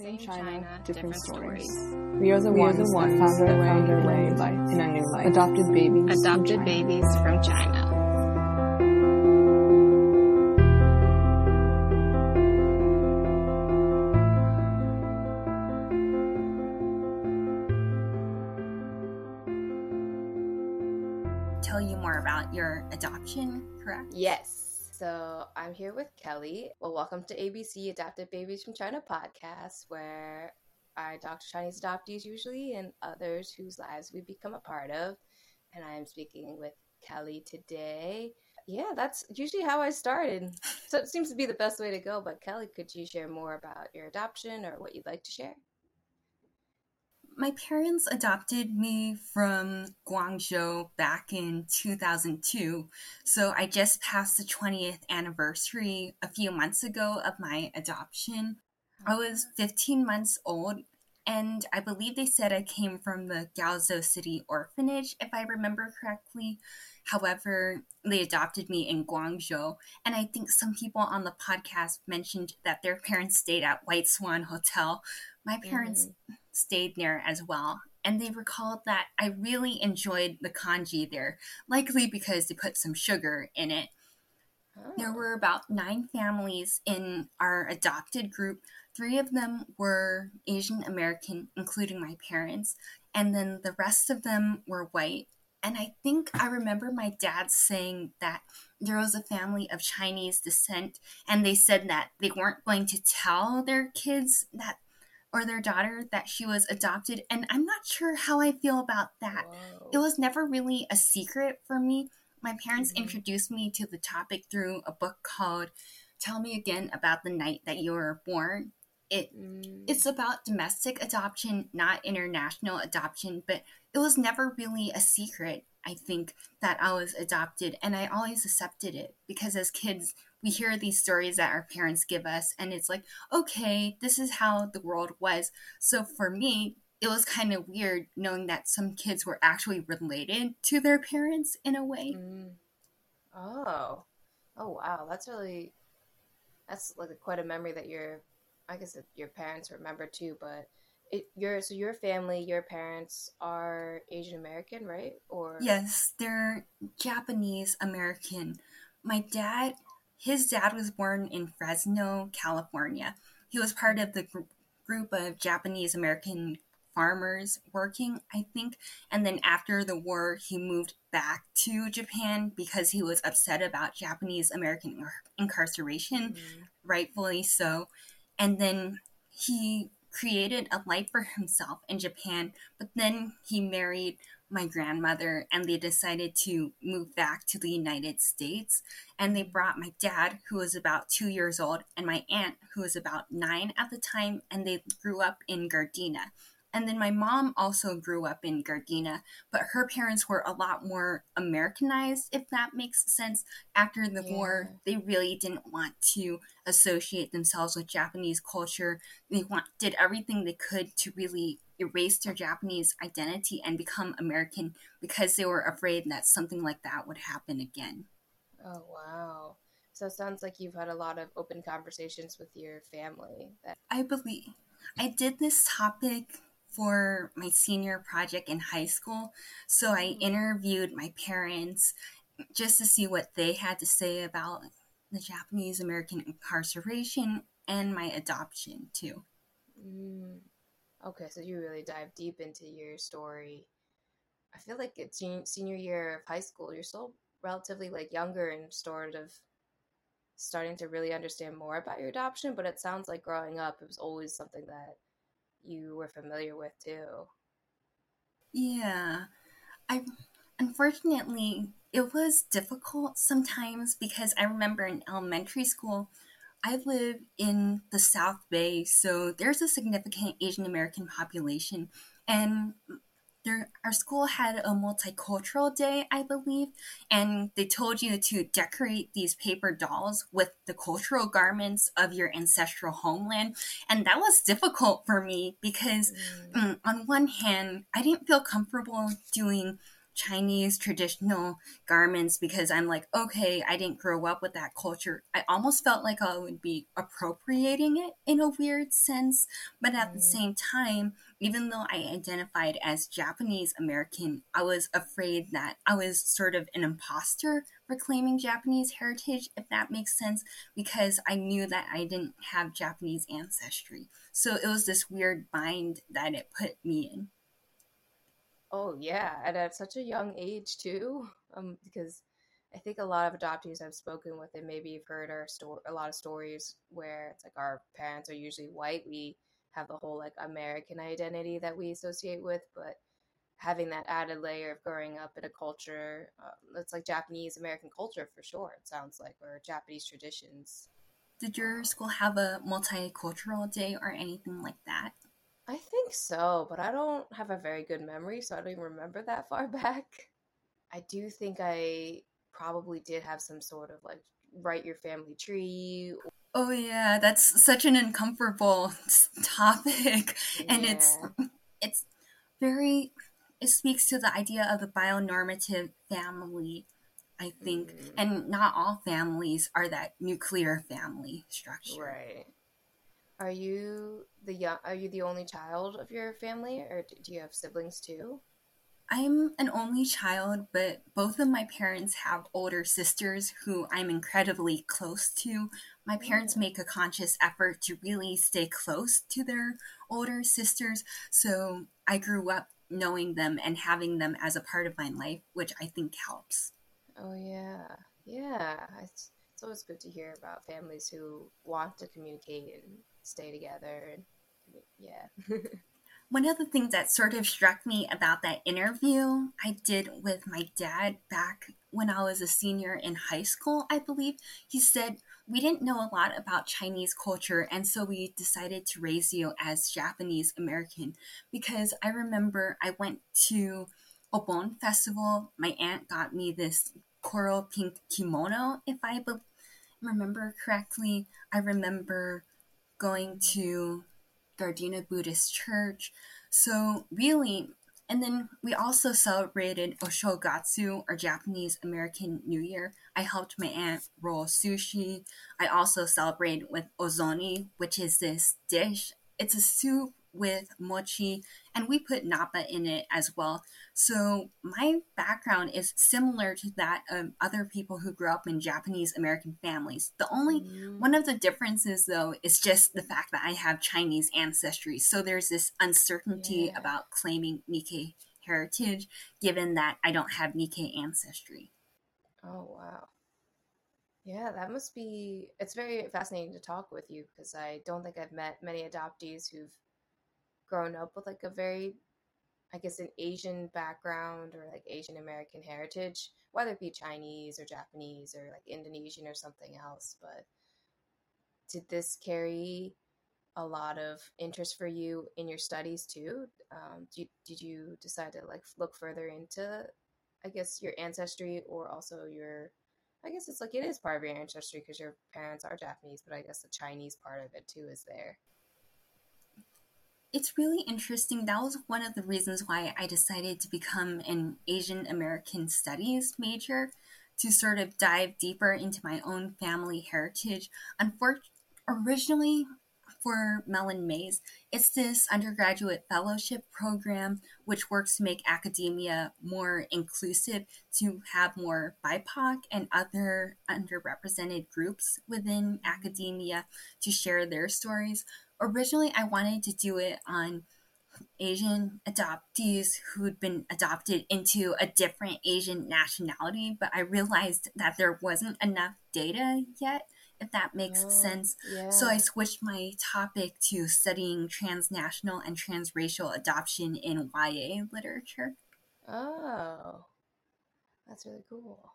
Same China, China, different, different stories. stories. We are the We are ones, the ones that found that their found way, their way in a new life, in a new life. Adopted babies. Adopted China. babies from China. tell you more about your adoption, correct? Yes. So I'm here with Kelli. Well, welcome to ABC Adopted Babies from China podcast, where I talk to Chinese adoptees usually and others whose lives we become a part of. And I am speaking with Kelli today. Yeah, that's usually how I started. So it seems to be the best way to go. But Kelli, could you share more about your adoption or what you'd like to share? My parents adopted me from Guangzhou back in 2002. So I just passed the 20th anniversary a few months ago of my adoption. I was 15 months old, and I believe they said I came from the Gaozhou City Orphanage, if I remember correctly. However, they adopted me in Guangzhou, and I think some people on the podcast mentioned that their parents stayed at White Swan Hotel. My parents stayed there as well, and they recalled that I really enjoyed the congee there, likely because they put some sugar in it. There were about nine families in our adopted group. Three of them were Asian American, including my parents, and then the rest of them were white. And I think I remember my dad saying that there was a family of Chinese descent, and they said that they weren't going to tell their kids that or their daughter that she was adopted. And I'm not sure how I feel about that. It was never really a secret for me. My parents Mhm. introduced me to the topic through a book called Tell Me Again About the Night That You Were Born. It Mm. it's about domestic adoption, not international adoption, but it was never really a secret, I think, that I was adopted. And I always accepted it because as kids, we hear these stories that our parents give us, and it's like, okay, this is how the world was. So for me, it was kind of weird knowing that some kids were actually related to their parents in a way. Mm. Oh, oh wow, that's really that's like quite a memory that your I guess your parents remember too. But it your so your family, your parents are Asian American, right? Or Yes, they're Japanese American. My dad, his dad was born in Fresno, California. He was part of the gr- group of Japanese American farmers working, I think. And then after the war, he moved back to Japan because he was upset about Japanese American incarceration, Mm. rightfully so. And then he created a life for himself in Japan, but then he married my grandmother and they decided to move back to the United States. And they brought my dad, who was about two years old, and my aunt, who was about nine at the time, and they grew up in Gardena. And then my mom also grew up in Gardena, but her parents were a lot more Americanized, if that makes sense. After the war, they really didn't want to associate themselves with Japanese culture. They want, did everything they could to really erase their Japanese identity and become American because they were afraid that something like that would happen again. Oh wow. So it sounds like you've had a lot of open conversations with your family. That I believe I did this topic for my senior project in high school. So I interviewed my parents just to see what they had to say about the Japanese American incarceration and my adoption too. mm. Okay, so you really dive deep into your story. I feel like it's sen- senior year of high school. You're still relatively like younger and sort of starting to really understand more about your adoption. But it sounds like growing up, it was always something that you were familiar with too. Yeah. I unfortunately it was difficult sometimes because I remember in elementary school I live in the South Bay, so there's a significant Asian American population and there, our school had a multicultural day, I believe, and they told you to decorate these paper dolls with the cultural garments of your ancestral homeland. And that was difficult for me because Mm. mm, on one hand, I didn't feel comfortable doing Chinese traditional garments because I'm like, okay, I didn't grow up with that culture. I almost felt like I would be appropriating it in a weird sense. But at mm. the same time, even though I identified as Japanese American, I was afraid that I was sort of an imposter for claiming Japanese heritage, if that makes sense, because I knew that I didn't have Japanese ancestry. So it was this weird bind that it put me in. Oh yeah, and at such a young age too. Um, because I think a lot of adoptees I've spoken with, and maybe you've heard our story, a lot of stories where it's like our parents are usually white. We have the whole like American identity that we associate with, but having that added layer of growing up in a culture uh, that's like Japanese American culture for sure. It sounds like or Japanese traditions. Did your school have a multicultural day or anything like that? I think so, but I don't have a very good memory, so I don't even remember that far back. I do think I probably did have some sort of like write your family tree. Oh yeah, that's such an uncomfortable topic, and yeah. it's it's very it speaks to the idea of the bionormative family. I think, mm. and not all families are that nuclear family structure. Right. Are you the young? Are you the only child of your family, or do you have siblings too? I'm an only child, but both of my parents have older sisters who I'm incredibly close to. My parents mm. make a conscious effort to really stay close to their older sisters, so I grew up knowing them and having them as a part of my life, which I think helps. Oh, yeah. Yeah. It's, it's always good to hear about families who want to communicate and stay together. And yeah. One of the things that sort of struck me about that interview I did with my dad back when I was a senior in high school, I believe, he said, We didn't know a lot about Chinese culture, and so we decided to raise you as Japanese American. Because I remember I went to Obon Festival, my aunt got me this coral pink kimono, if I be- remember correctly. I remember going to Gardena Buddhist Church. So, really, and then we also celebrated Oshogatsu, or Japanese American New Year. I helped my aunt roll sushi. I also celebrated with ozoni, which is this dish. It's a soup with mochi, and we put napa in it as well. So my background is similar to that of other people who grew up in Japanese American families. The only mm. one of the differences, though, is just the fact that I have Chinese ancestry. So there's this uncertainty yeah. about claiming Nikkei heritage, given that I don't have Nikkei ancestry. Oh wow. Yeah, that must be. It's very fascinating to talk with you because I don't think I've met many adoptees who've grown up with like a very I guess an Asian background or like Asian American heritage, whether it be Chinese or Japanese or like Indonesian or something else. But did this carry a lot of interest for you in your studies too? Um, did, did you decide to like look further into, I guess, your ancestry or also your, I guess it's like it is part of your ancestry because your parents are Japanese, but I guess the Chinese part of it too is there it's really interesting. That was one of the reasons why I decided to become an Asian American Studies major to sort of dive deeper into my own family heritage. Unfortunately, originally for Mellon Mays, it's this undergraduate fellowship program which works to make academia more inclusive, to have more BIPOC and other underrepresented groups within academia to share their stories originally I wanted to do it on Asian adoptees who'd been adopted into a different Asian nationality, but I realized that there wasn't enough data yet, if that makes oh, sense. Yeah. So I switched my topic to studying transnational and transracial adoption in YA literature. Oh, that's really cool.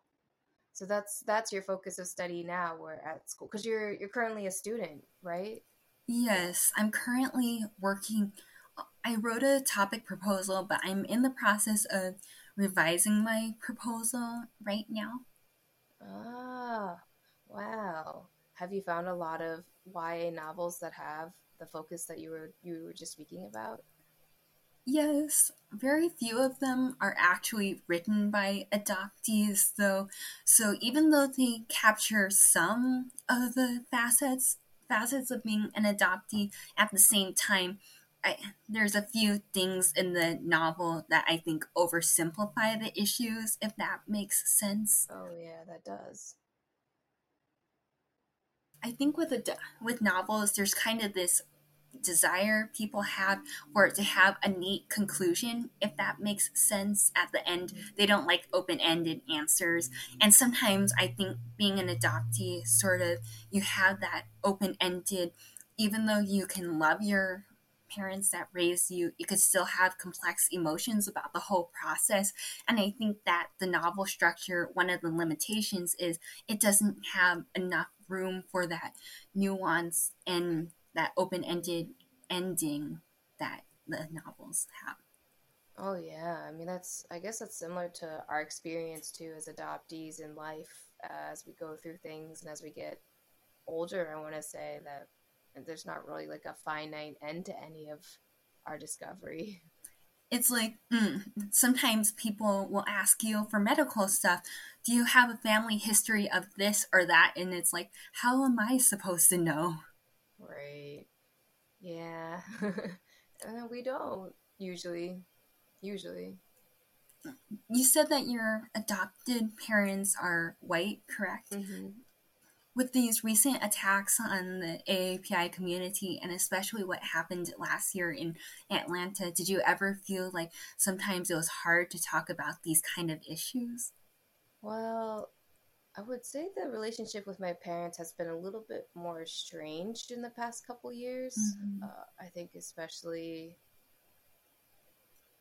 So that's that's your focus of study now. We're at school because you're you're currently a student, right? Yes, I'm currently working. I wrote a topic proposal, but I'm in the process of revising my proposal right now. Ah, wow. Have you found a lot of YA novels that have the focus that you were you were just speaking about? Yes, very few of them are actually written by adoptees, though. So even though they capture some of the facets facets of being an adoptee, at the same time, I, there's a few things in the novel that I think oversimplify the issues, if that makes sense. Oh yeah, that does. I think with a, with novels, there's kind of this desire people have it to have a neat conclusion, if that makes sense at the end. They don't like open ended answers. And sometimes I think being an adoptee, sort of, you have that open ended, even though you can love your parents that raised you, you could still have complex emotions about the whole process. And I think that the novel structure, one of the limitations is it doesn't have enough room for that nuance and that open ended ending that the novels have. Oh yeah, I mean that's I guess that's similar to our experience too as adoptees in life uh, as we go through things and as we get older. I want to say that there's not really like a finite end to any of our discovery. It's like mm, sometimes people will ask you for medical stuff. Do you have a family history of this or that? And it's like, how am I supposed to know? Right. Yeah. and we don't usually. Usually. You said that your adopted parents are white, correct? Mm-hmm. With these recent attacks on the AAPI community, and especially what happened last year in Atlanta, did you ever feel like sometimes it was hard to talk about these kind of issues? Well, I would say the relationship with my parents has been a little bit more estranged in the past couple years. Mm-hmm. Uh, I think, especially,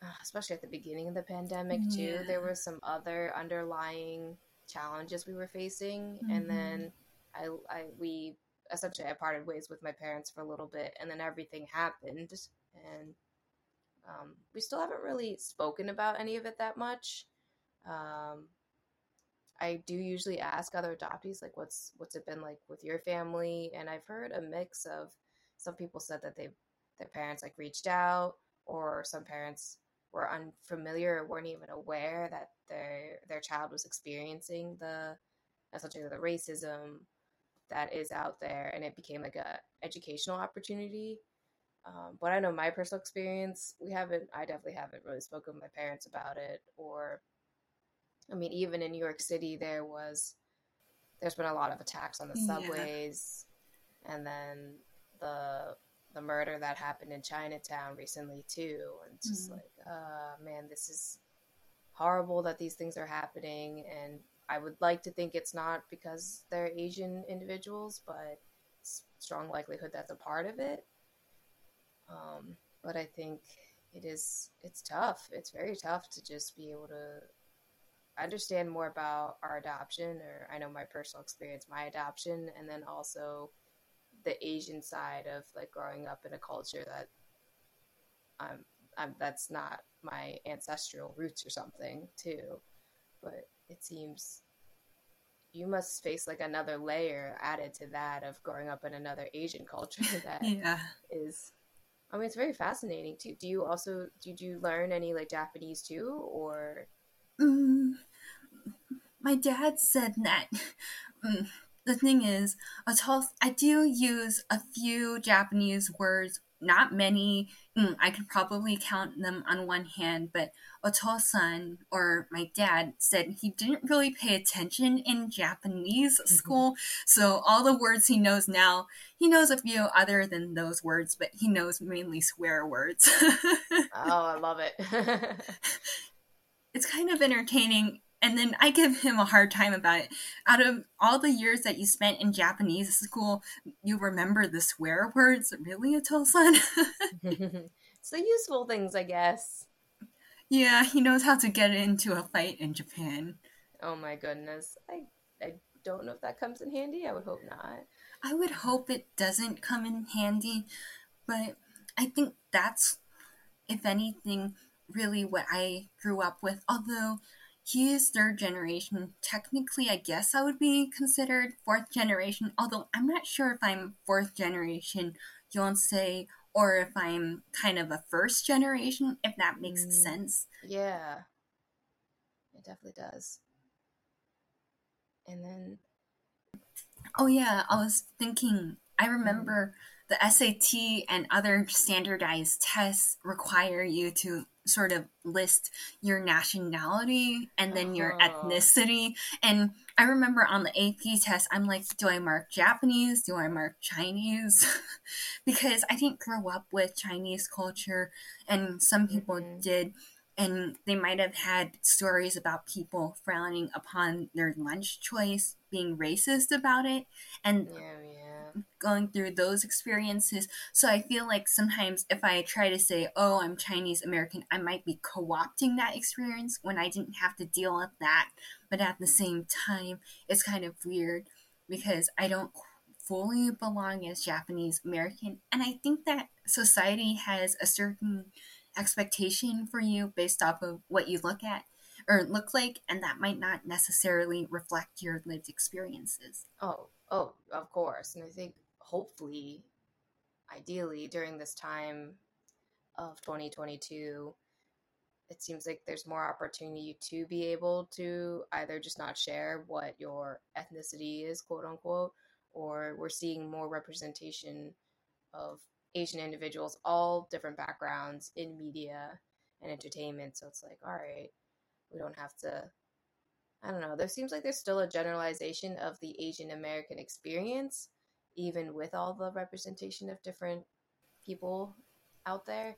uh, especially at the beginning of the pandemic yeah. too, there were some other underlying challenges we were facing, mm-hmm. and then I, I, we essentially I parted ways with my parents for a little bit, and then everything happened, and um, we still haven't really spoken about any of it that much. Um, I do usually ask other adoptees like what's what's it been like with your family? And I've heard a mix of some people said that they their parents like reached out or some parents were unfamiliar or weren't even aware that their their child was experiencing the essentially the racism that is out there and it became like a educational opportunity. Um, but I know my personal experience we haven't I definitely haven't really spoken with my parents about it or I mean, even in New York City, there was there's been a lot of attacks on the subways, yeah. and then the the murder that happened in Chinatown recently too. And it's just mm-hmm. like, uh, man, this is horrible that these things are happening. And I would like to think it's not because they're Asian individuals, but strong likelihood that's a part of it. Um, but I think it is it's tough. It's very tough to just be able to understand more about our adoption, or I know my personal experience, my adoption, and then also the Asian side of like growing up in a culture that I'm, I'm that's not my ancestral roots or something too. But it seems you must face like another layer added to that of growing up in another Asian culture that yeah. is I mean it's very fascinating too. Do you also did you learn any like Japanese too or Mm, my dad said that. Mm, the thing is, I do use a few Japanese words, not many. Mm, I could probably count them on one hand, but Otosan, or my dad, said he didn't really pay attention in Japanese mm-hmm. school. So all the words he knows now, he knows a few other than those words, but he knows mainly swear words. oh, I love it. it's kind of entertaining and then I give him a hard time about it. Out of all the years that you spent in Japanese school, you remember the swear words? Really, Otosan? it's the useful things, I guess. Yeah, he knows how to get into a fight in Japan. Oh my goodness. I, I don't know if that comes in handy. I would hope not. I would hope it doesn't come in handy, but I think that's, if anything, really what I grew up with. Although he is third generation, technically, I guess I would be considered fourth generation. Although I'm not sure if I'm fourth generation Yonsei or if I'm kind of a first generation, if that makes Mm. sense. Yeah. It definitely does. And then Oh, yeah, I was thinking, I remember the SAT and other standardized tests require you to sort of list your nationality and then your Uh-huh. ethnicity. And I remember on the AP test, I'm like, do I mark Japanese? Do I mark Chinese? because I didn't grow up with Chinese culture, and some people Mhm. did. And they might have had stories about people frowning upon their lunch choice, being racist about it. And yeah, yeah. going through those experiences. So I feel like sometimes if I try to say, oh, I'm Chinese American, I might be co opting that experience when I didn't have to deal with that. But at the same time, it's kind of weird because I don't fully belong as Japanese American. And I think that society has a certain expectation for you based off of what you look at or look like, and that might not necessarily reflect your lived experiences. Oh, oh, of course. And I think hopefully, ideally, during this time of 2022, it seems like there's more opportunity to be able to either just not share what your ethnicity is, quote unquote, or we're seeing more representation of Asian individuals, all different backgrounds in media and entertainment. So it's like, all right, we don't have to I don't know. There seems like there's still a generalization of the Asian American experience, even with all the representation of different people out there.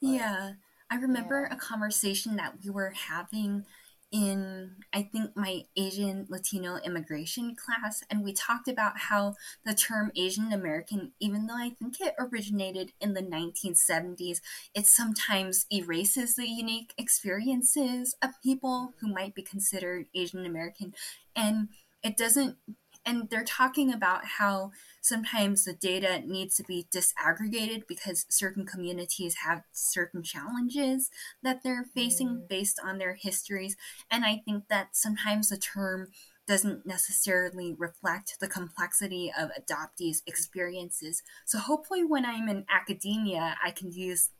But- Yeah, I remember Yeah. a conversation that we were having in, I think, my Asian Latino immigration class, and we talked about how the term Asian American, even though I think it originated in the 1970s, it sometimes erases the unique experiences of people who might be considered Asian American. And it doesn't, and they're talking about how sometimes the data needs to be disaggregated because certain communities have certain challenges that they're facing Mm. based on their histories. And I think that sometimes the term doesn't necessarily reflect the complexity of adoptees' experiences. So hopefully, when I'm in academia, I can use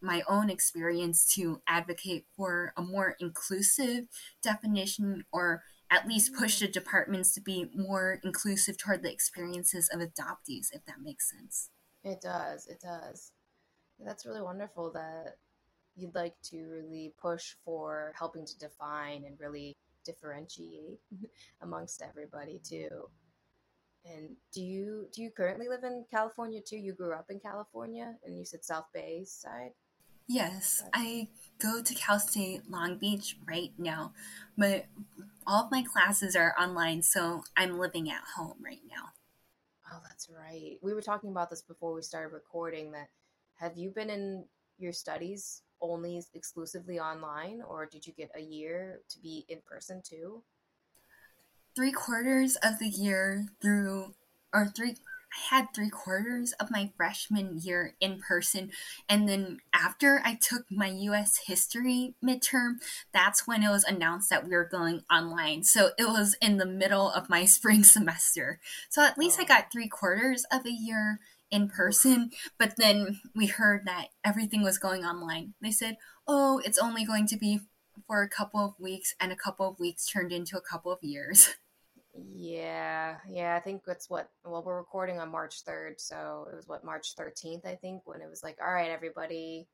my own experience to advocate for a more inclusive definition or at least push the departments to be more inclusive toward the experiences of adoptees, if that makes sense. It does. It does. That's really wonderful that you'd like to really push for helping to define and really differentiate amongst everybody too. And do you do you currently live in California too? You grew up in California and you said South Bay side? Yes, I go to Cal State Long Beach right now, but all of my classes are online, so I'm living at home right now. Oh, that's right. We were talking about this before we started recording that have you been in your studies only exclusively online or did you get a year to be in person too? Three quarters of the year through, or three, I had three quarters of my freshman year in person. And then after I took my US history midterm, that's when it was announced that we were going online. So it was in the middle of my spring semester. So at least I got three quarters of a year in person. But then we heard that everything was going online. They said, oh, it's only going to be for a couple of weeks, and a couple of weeks turned into a couple of years. Yeah, yeah, I think that's what, well, we're recording on March 3rd, so it was what, March 13th, I think, when it was like, all right, everybody,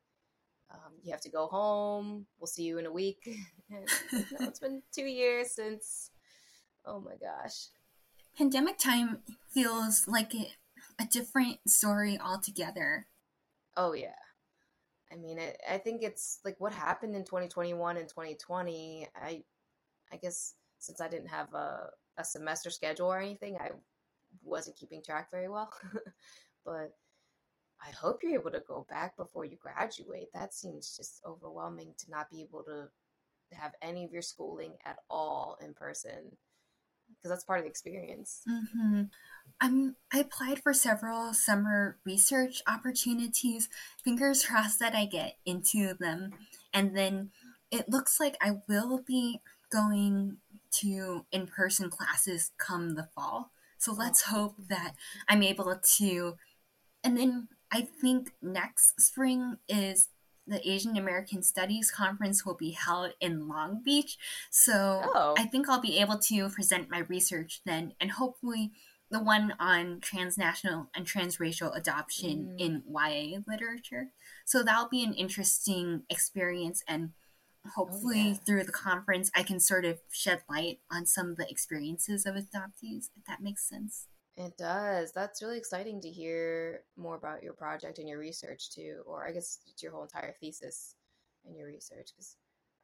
um, you have to go home. We'll see you in a week. No, it's been two years since, oh my gosh. Pandemic time feels like it, a different story altogether. Oh yeah. I mean, it, I think it's like what happened in 2021 and 2020. I, I guess since I didn't have a, a semester schedule or anything, I wasn't keeping track very well. but I hope you're able to go back before you graduate. That seems just overwhelming to not be able to have any of your schooling at all in person because that's part of the experience. hmm I'm, I applied for several summer research opportunities. Fingers crossed that I get into them. And then it looks like I will be going to in person classes come the fall. So let's hope that I'm able to. And then I think next spring is the Asian American Studies Conference will be held in Long Beach. So oh. I think I'll be able to present my research then and hopefully the one on transnational and transracial adoption mm. in YA literature. So that'll be an interesting experience and hopefully oh, yeah. through the conference I can sort of shed light on some of the experiences of adoptees if that makes sense. It does. That's really exciting to hear more about your project and your research too, or I guess your whole entire thesis and your research, because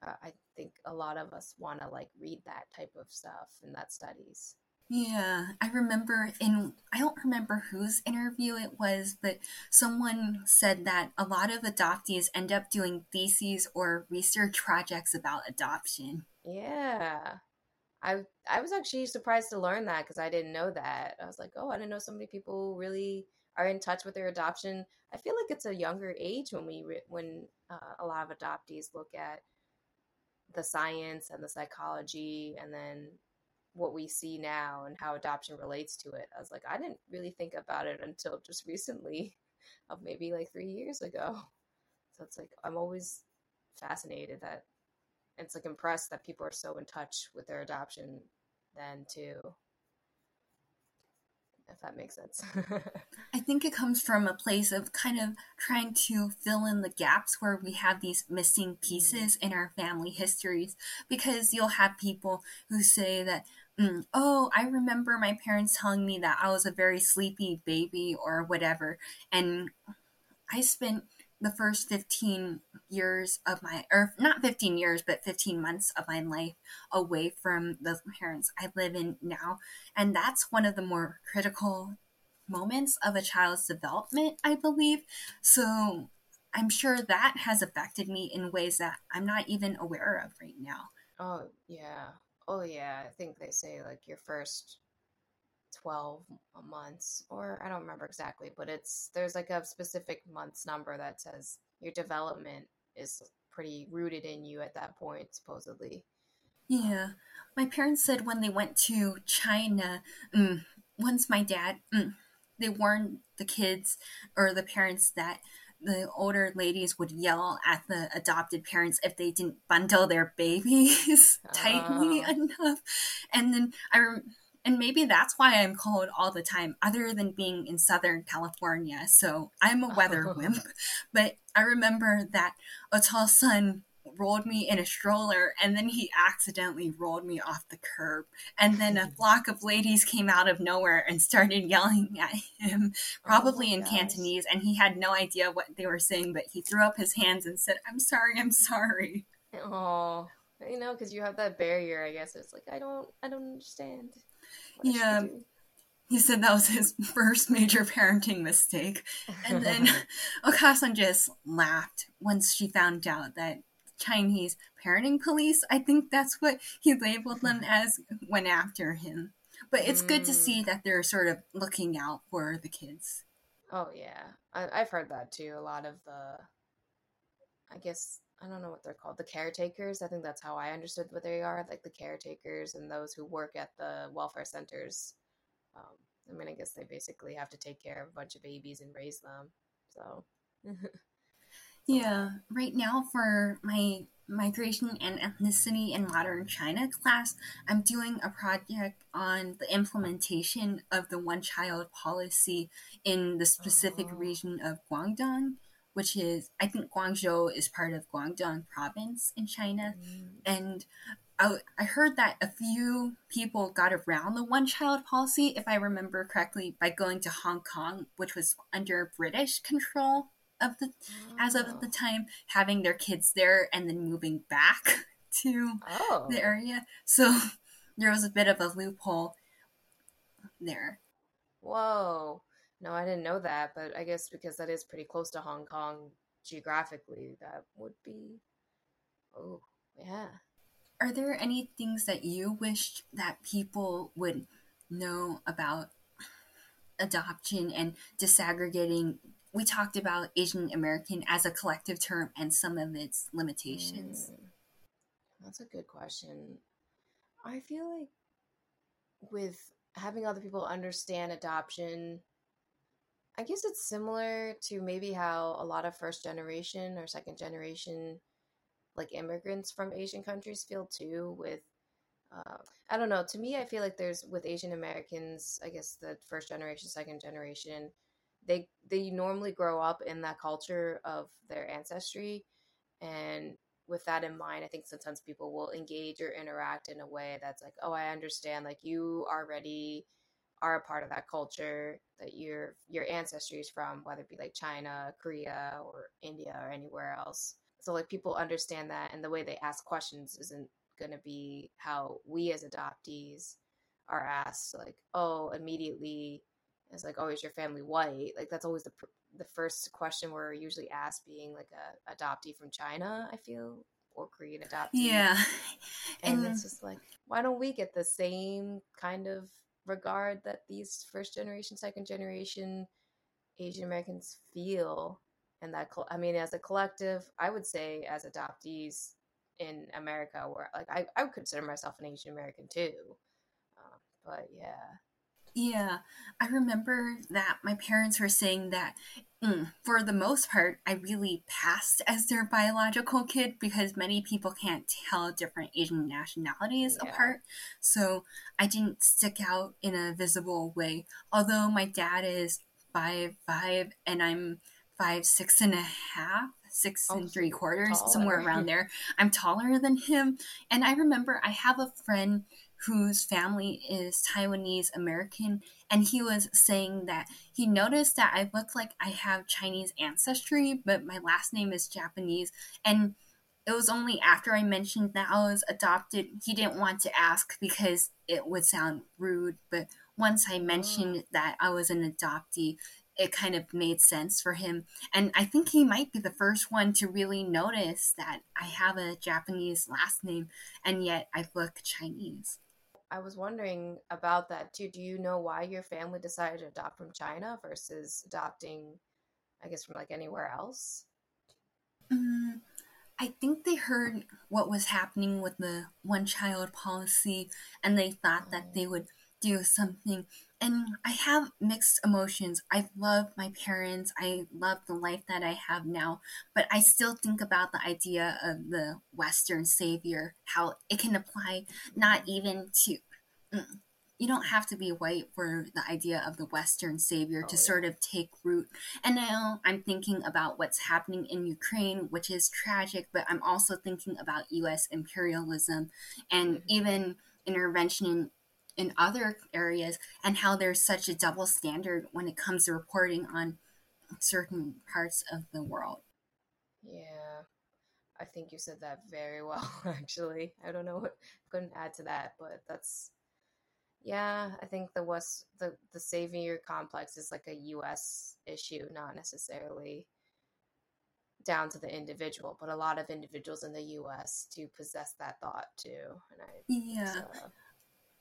uh, I think a lot of us want to like read that type of stuff and that studies. Yeah, I remember in I don't remember whose interview it was, but someone said that a lot of adoptees end up doing theses or research projects about adoption. Yeah. I I was actually surprised to learn that because I didn't know that. I was like, oh, I didn't know so many people really are in touch with their adoption. I feel like it's a younger age when we when uh, a lot of adoptees look at the science and the psychology, and then what we see now and how adoption relates to it. I was like, I didn't really think about it until just recently, of maybe like three years ago. So it's like I'm always fascinated that it's like impressed that people are so in touch with their adoption then too if that makes sense. I think it comes from a place of kind of trying to fill in the gaps where we have these missing pieces mm. in our family histories because you'll have people who say that mm, oh, I remember my parents telling me that I was a very sleepy baby or whatever and I spent the first 15 years of my or not 15 years but 15 months of my life away from the parents i live in now and that's one of the more critical moments of a child's development i believe. So i'm sure that has affected me in ways that i'm not even aware of right now. Oh yeah oh yeah i think they say like your first 12 months or I don't remember exactly, but it's there's like a specific months number that says your development is pretty rooted in you at that point supposedly. Yeah. My parents said when they went to China, mm, once my dad mm, they warned the kids or the parents that the older ladies would yell at the adopted parents if they didn't bundle their babies tightly oh. enough. And then I remember and maybe that's why I'm cold all the time, other than being in Southern California. So I'm a weather wimp. But I remember that Otosan rolled me in a stroller and then he accidentally rolled me off the curb. And then a flock of ladies came out of nowhere and started yelling at him, oh probably oh in gosh. Cantonese. And he had no idea what they were saying, but he threw up his hands and said, I'm sorry, I'm sorry. Oh, you know, because you have that barrier, I guess. It's like, I don't, I don't understand yeah. He said that was his first major parenting mistake. And then Okasan just laughed once she found out that Chinese parenting police, I think that's what he labeled them as, went after him. But it's mm. good to see mm. that they're sort of looking out for the kids. Oh, yeah. I, have heard that too. A lot of the, I guess, I don't know what they're called, the caretakers. I think that's how I understood what they are, like the caretakers and those who work at the welfare centers. Um, I mean, I guess they basically have to take care of a bunch of babies and raise them. So, yeah, right now for my migration and ethnicity in modern China class, I'm doing a project on the implementation of the one child policy in the specific oh. region of Guangdong which is I think Guangzhou is part of Guangdong province in China, mm. and I, I heard that a few people got around the one child policy, if I remember correctly, by going to Hong Kong, which was under British control of the oh. as of the time, having their kids there and then moving back to oh. the area. So there was a bit of a loophole there. Whoa. No, I didn't know that, but I guess because that is pretty close to Hong Kong geographically, that would be. Oh, yeah. Are there any things that you wished that people would know about adoption and disaggregating? We talked about Asian American as a collective term and some of its limitations. Mm, that's a good question. I feel like with having other people understand adoption I guess it's similar to maybe how a lot of first generation or second generation like immigrants from Asian countries feel too with uh, I don't know. To me, I feel like there's with Asian Americans, I guess the first generation, second generation, they they normally grow up in that culture of their ancestry, and with that in mind, I think sometimes people will engage or interact in a way that's like, oh, I understand. Like you already are a part of that culture that your your ancestry is from, whether it be like China, Korea, or India, or anywhere else. So like people understand that, and the way they ask questions isn't going to be how we as adoptees are asked. Like, oh, immediately it's like, oh, is your family white? Like that's always the the first question we're usually asked, being like a adoptee from China. I feel or Korean adoptee. Yeah, and, and it's just like, why don't we get the same kind of regard that these first generation, second generation Asian Americans feel? And that, I mean, as a collective, I would say as adoptees in America, where like I, I would consider myself an Asian American too. Um, but yeah, yeah, I remember that my parents were saying that mm, for the most part, I really passed as their biological kid because many people can't tell different Asian nationalities yeah. apart. So I didn't stick out in a visible way. Although my dad is five five and I'm five six and a half six oh, and three quarters taller. somewhere around there i'm taller than him and i remember i have a friend whose family is Taiwanese American, and he was saying that he noticed that I look like I have Chinese ancestry, but my last name is Japanese. And it was only after I mentioned that I was adopted, he didn't want to ask because it would sound rude. But once I mentioned oh. that I was an adoptee, it kind of made sense for him. And I think he might be the first one to really notice that I have a Japanese last name and yet I look Chinese. I was wondering about that too. Do you know why your family decided to adopt from China versus adopting, I guess, from like anywhere else? Mm, I think they heard what was happening with the one child policy and they thought that they would do something. And I have mixed emotions. I love my parents. I love the life that I have now. But I still think about the idea of the Western savior, how it can apply not even to. Mm, you don't have to be white for the idea of the Western savior oh, to yeah. sort of take root. And now I'm thinking about what's happening in Ukraine, which is tragic, but I'm also thinking about US imperialism and mm-hmm. even intervention in other areas and how there's such a double standard when it comes to reporting on certain parts of the world. Yeah. I think you said that very well actually. I don't know what couldn't add to that, but that's yeah, I think the West the the savior complex is like a US issue, not necessarily down to the individual, but a lot of individuals in the US do possess that thought too. And I Yeah. So,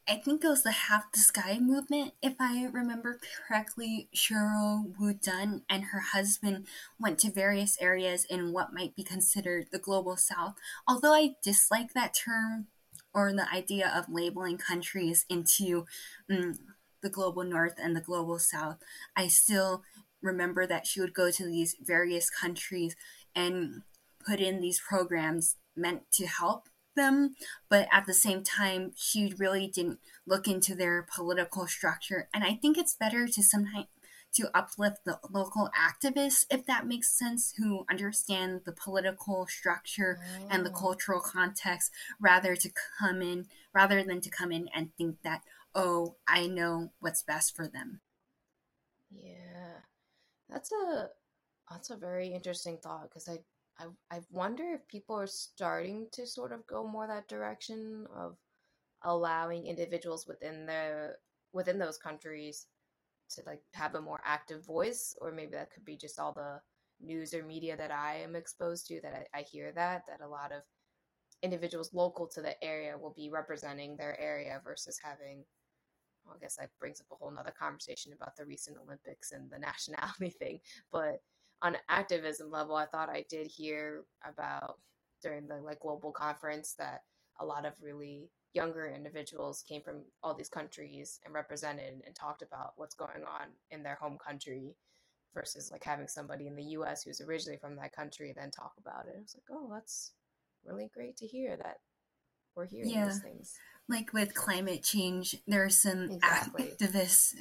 I think it was the Half the Sky movement, if I remember correctly. Sheryl WuDunn and her husband went to various areas in what might be considered the global south. Although I dislike that term or the idea of labeling countries into mm, the global north and the global south, I still remember that she would go to these various countries and put in these programs meant to help them, but at the same time, she really didn't look into their political structure. And I think it's better to sometimes to uplift the local activists, if that makes sense, who understand the political structure oh. and the oh. cultural context, rather to come in, rather than to come in and think that, oh, I know what's best for them. Yeah, that's a that's a very interesting thought because I I I wonder if people are starting to sort of go more that direction of allowing individuals within the within those countries to like have a more active voice or maybe that could be just all the news or media that I am exposed to that I, I hear that that a lot of individuals local to the area will be representing their area versus having well, I guess that brings up a whole nother conversation about the recent Olympics and the nationality thing. But on activism level, I thought I did hear about during the like global conference that a lot of really younger individuals came from all these countries and represented and talked about what's going on in their home country. versus like having somebody in the US who's originally from that country then talk about it. I was like, oh, that's really great to hear that we're hearing yeah. these things. Like with climate change, there are some exactly. activists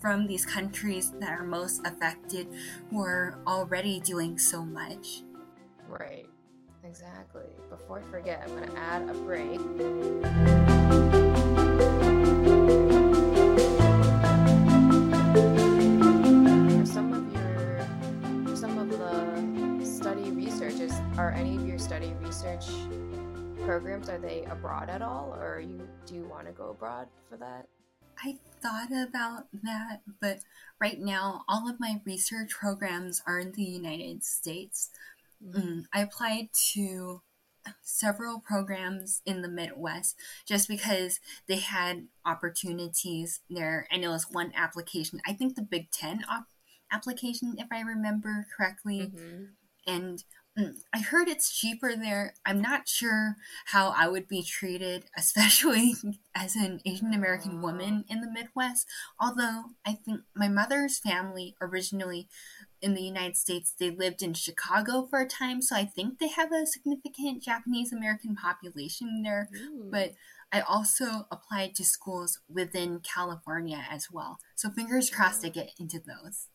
from these countries that are most affected who are already doing so much. Right. Exactly. Before I forget, I'm going to add a break. For some of your, some of the study researches, are any of your study research programs are they abroad at all, or you do you want to go abroad for that? I thought about that, but right now all of my research programs are in the United States. Mm, I applied to several programs in the Midwest just because they had opportunities there. And it was one application, I think the Big Ten op- application, if I remember correctly. Mm-hmm. And Mm, I heard it's cheaper there. I'm not sure how I would be treated, especially as an Asian American woman ah. in the Midwest. Although I think my mother's family originally in the United States, they lived in Chicago for a time, so I think they have a significant Japanese American population there. Ooh. But I also applied to schools within California as well. So fingers crossed I get into those.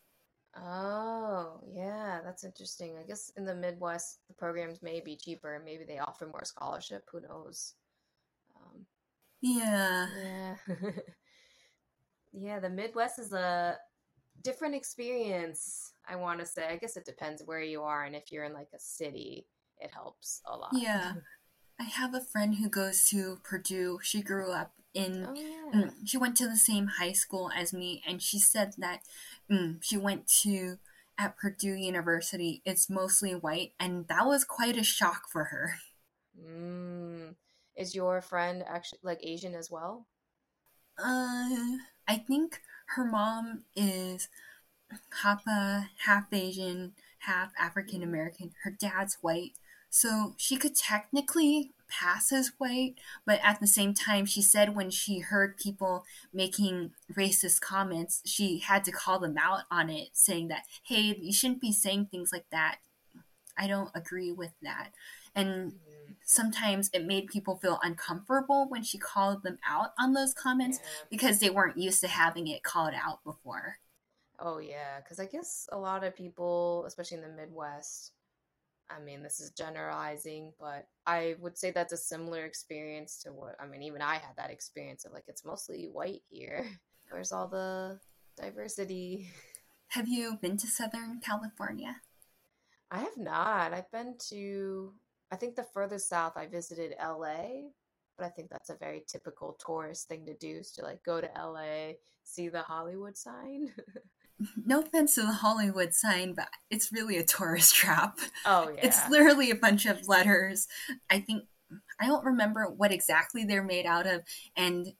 Oh, yeah, that's interesting. I guess in the Midwest, the programs may be cheaper. Maybe they offer more scholarship. Who knows? Um, yeah. Yeah. yeah, the Midwest is a different experience, I want to say. I guess it depends where you are. And if you're in like a city, it helps a lot. Yeah. I have a friend who goes to Purdue. She grew up in oh, yeah. Mm, she went to the same high school as me and she said that mm, she went to at Purdue University it's mostly white and that was quite a shock for her. Mm. Is your friend actually like Asian as well? Uh I think her mom is half half Asian, half African American. Her dad's white. So she could technically pass as white, but at the same time, she said when she heard people making racist comments, she had to call them out on it, saying that, hey, you shouldn't be saying things like that. I don't agree with that. And sometimes it made people feel uncomfortable when she called them out on those comments yeah. because they weren't used to having it called out before. Oh, yeah. Because I guess a lot of people, especially in the Midwest, I mean, this is generalizing, but I would say that's a similar experience to what I mean. Even I had that experience of like it's mostly white here. Where's all the diversity? Have you been to Southern California? I have not. I've been to, I think the furthest south I visited LA, but I think that's a very typical tourist thing to do is to like go to LA, see the Hollywood sign. no offense to the Hollywood sign, but it's really a tourist trap. Oh yeah. It's literally a bunch of letters. I think I don't remember what exactly they're made out of and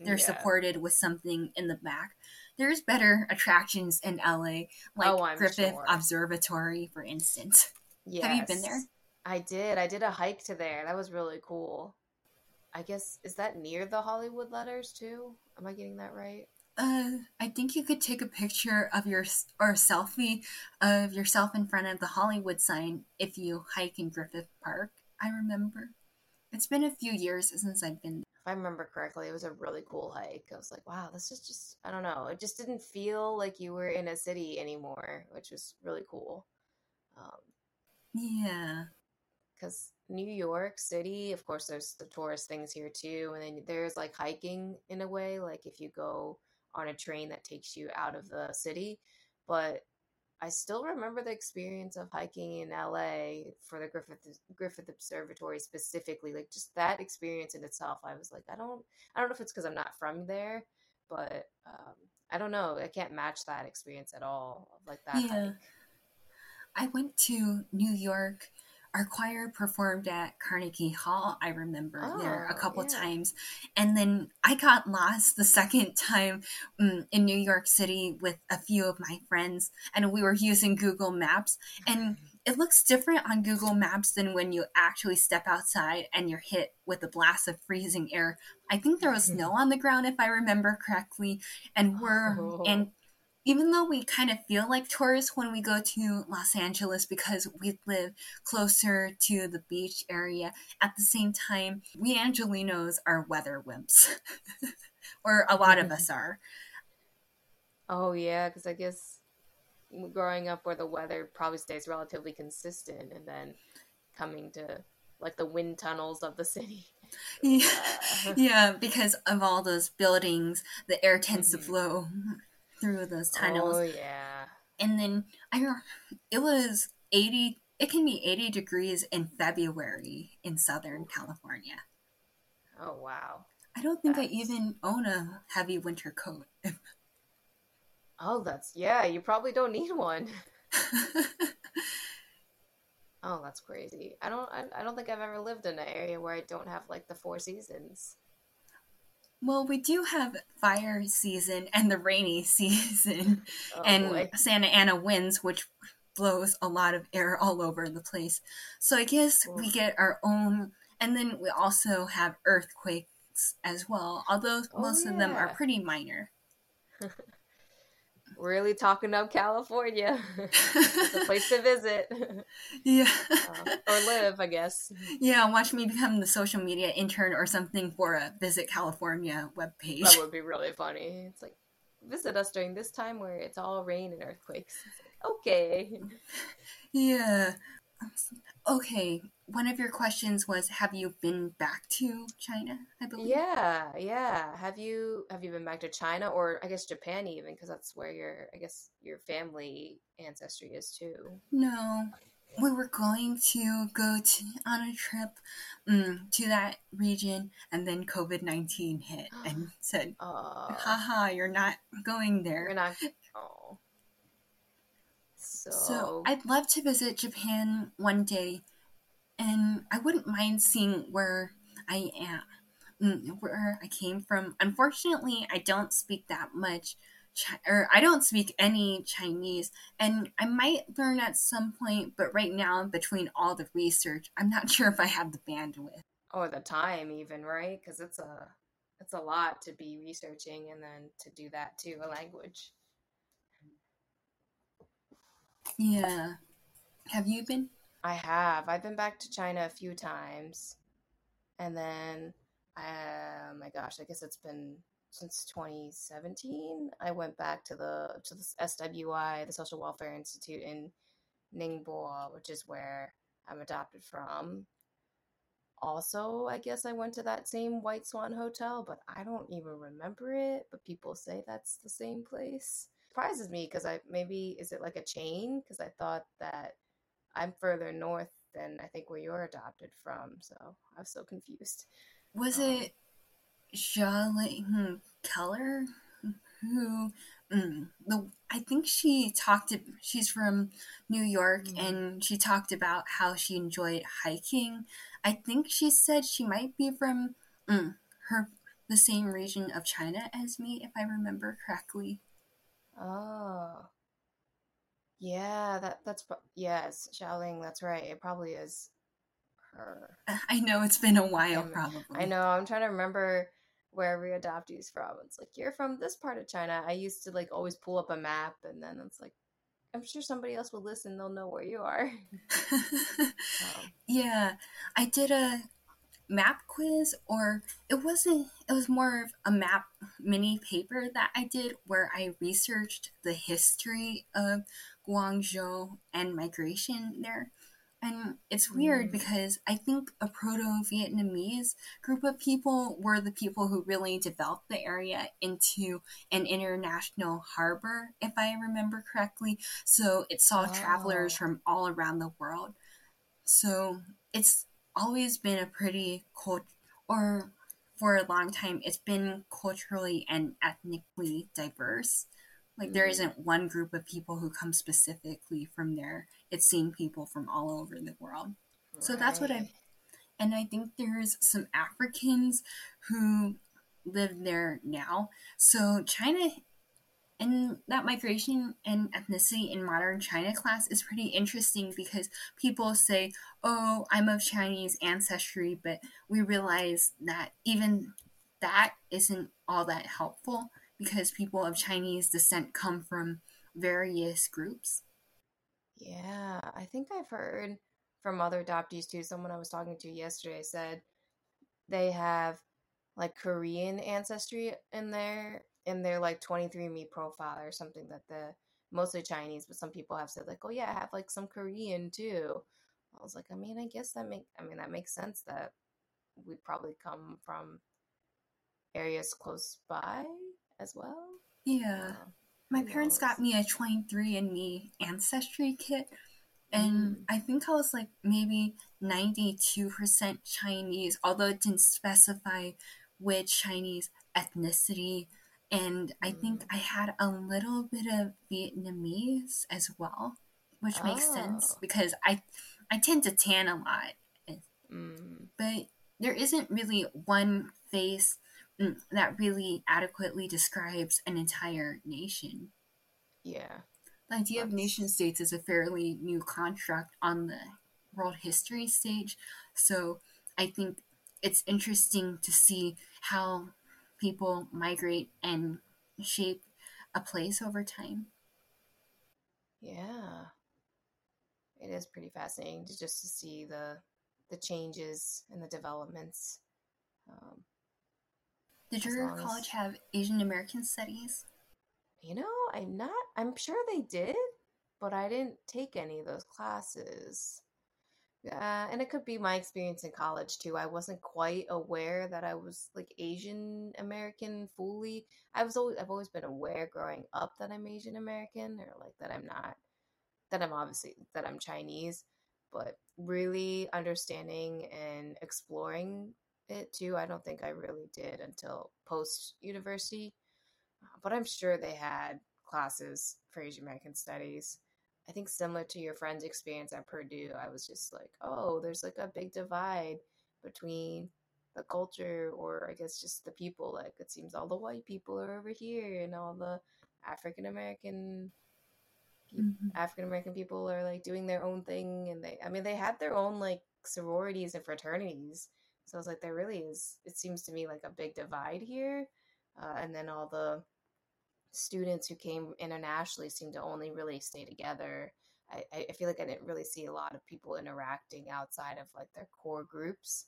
they're yeah. supported with something in the back. There's better attractions in LA, like oh, Griffith sure. Observatory, for instance. Yes. Have you been there? I did. I did a hike to there. That was really cool. I guess is that near the Hollywood letters too? Am I getting that right? Uh, I think you could take a picture of your or a selfie of yourself in front of the Hollywood sign if you hike in Griffith Park. I remember. It's been a few years since I've been. If I remember correctly, it was a really cool hike. I was like, wow, this is just, I don't know. It just didn't feel like you were in a city anymore, which was really cool. Um, yeah. Because New York City, of course, there's the tourist things here too. And then there's like hiking in a way. Like if you go on a train that takes you out of the city. But I still remember the experience of hiking in LA for the Griffith Griffith Observatory specifically. Like just that experience in itself, I was like, I don't, I don't know if it's because I'm not from there, but um, I don't know. I can't match that experience at all. Like that. Yeah. Hike. I went to New York our choir performed at Carnegie Hall. I remember oh, there a oh, couple yeah. times, and then I got lost the second time um, in New York City with a few of my friends, and we were using Google Maps, and it looks different on Google Maps than when you actually step outside and you're hit with a blast of freezing air. I think there was snow on the ground, if I remember correctly, and we're oh. and even though we kind of feel like tourists when we go to Los Angeles because we live closer to the beach area, at the same time, we Angelinos are weather wimps, or a lot of us are. Oh yeah, because I guess growing up where the weather probably stays relatively consistent, and then coming to like the wind tunnels of the city. Yeah, yeah because of all those buildings, the air tends mm-hmm. to flow through those tunnels. Oh yeah. And then I it was 80 it can be 80 degrees in February in Southern California. Oh wow. I don't think that's... I even own a heavy winter coat. oh, that's yeah, you probably don't need one. oh, that's crazy. I don't I, I don't think I've ever lived in an area where I don't have like the four seasons. Well, we do have fire season and the rainy season, oh, and boy. Santa Ana winds, which blows a lot of air all over the place. So I guess we get our own, and then we also have earthquakes as well, although oh, most yeah. of them are pretty minor. really talking up California. it's a place to visit. Yeah. Uh, or live, I guess. Yeah, watch me become the social media intern or something for a Visit California webpage. That would be really funny. It's like, visit us during this time where it's all rain and earthquakes. Like, okay. Yeah. Okay, one of your questions was have you been back to China, I believe? Yeah, yeah. Have you have you been back to China or I guess Japan even because that's where your I guess your family ancestry is too. No. We were going to go to, on a trip um, to that region and then COVID-19 hit and said, uh, "Haha, you're not going there." You're not Oh. So. so I'd love to visit Japan one day, and I wouldn't mind seeing where I am, mm, where I came from. Unfortunately, I don't speak that much, or I don't speak any Chinese, and I might learn at some point. But right now, between all the research, I'm not sure if I have the bandwidth or the time, even right, because it's a it's a lot to be researching and then to do that to a language. Yeah. Have you been? I have. I've been back to China a few times. And then, uh, my gosh, I guess it's been since 2017. I went back to the to the SWI, the Social Welfare Institute in Ningbo, which is where I'm adopted from. Also, I guess I went to that same White Swan Hotel, but I don't even remember it. But people say that's the same place surprises me because I maybe is it like a chain? Because I thought that I'm further north than I think where you're adopted from, so I was so confused. Was um, it Xiaoling Keller who mm, the I think she talked she's from New York mm-hmm. and she talked about how she enjoyed hiking. I think she said she might be from mm, her the same region of China as me if I remember correctly. Oh. Yeah, that that's yes, Xiaoling, that's right. It probably is her. I know it's been a while I'm, probably. I know. I'm trying to remember where every adoptee's from. It's like you're from this part of China. I used to like always pull up a map and then it's like I'm sure somebody else will listen, they'll know where you are. um, yeah. I did a map quiz or it wasn't it was more of a map mini paper that I did where I researched the history of Guangzhou and migration there. And it's weird mm. because I think a proto Vietnamese group of people were the people who really developed the area into an international harbor, if I remember correctly. So it saw oh. travelers from all around the world. So it's always been a pretty cult or for a long time it's been culturally and ethnically diverse like there mm-hmm. isn't one group of people who come specifically from there it's seeing people from all over the world right. so that's what i and i think there's some africans who live there now so china and that migration and ethnicity in modern China class is pretty interesting because people say, oh, I'm of Chinese ancestry, but we realize that even that isn't all that helpful because people of Chinese descent come from various groups. Yeah, I think I've heard from other adoptees too. Someone I was talking to yesterday said they have like Korean ancestry in their in their like 23andMe profile or something that the mostly Chinese, but some people have said like, oh yeah, I have like some Korean too. I was like, I mean, I guess that make I mean that makes sense that we probably come from areas close by as well. Yeah. Uh, My parents got me a 23andMe ancestry kit, and mm. I think I was like maybe 92% Chinese, although it didn't specify which Chinese ethnicity. And I mm. think I had a little bit of Vietnamese as well, which oh. makes sense oh. because I I tend to tan a lot. Mm. But there isn't really one face that really adequately describes an entire nation. Yeah. The idea That's... of nation states is a fairly new construct on the world history stage. So I think it's interesting to see how people migrate and shape a place over time. Yeah. It is pretty fascinating to just to see the the changes and the developments. Um, Did your college as, have Asian American studies? You know, I'm not. I'm sure they did, but I didn't take any of those classes. Uh, and it could be my experience in college too. I wasn't quite aware that I was like Asian American fully. I was always I've always been aware growing up that I'm Asian American or like that I'm not that I'm obviously that I'm Chinese but really understanding and exploring it too, I don't think I really did until post university. Uh, but I'm sure they had classes for Asian American studies. I think similar to your friend's experience at Purdue, I was just like, oh, there's like a big divide between the culture or I guess just the people. Like it seems all the white people are over here and all the African American mm-hmm. African American people are like doing their own thing, and they, I mean, they had their own like sororities and fraternities. So I was like, there really is. It seems to me like a big divide here, uh, and then all the students who came internationally seem to only really stay together. I, I feel like I didn't really see a lot of people interacting outside of like their core groups.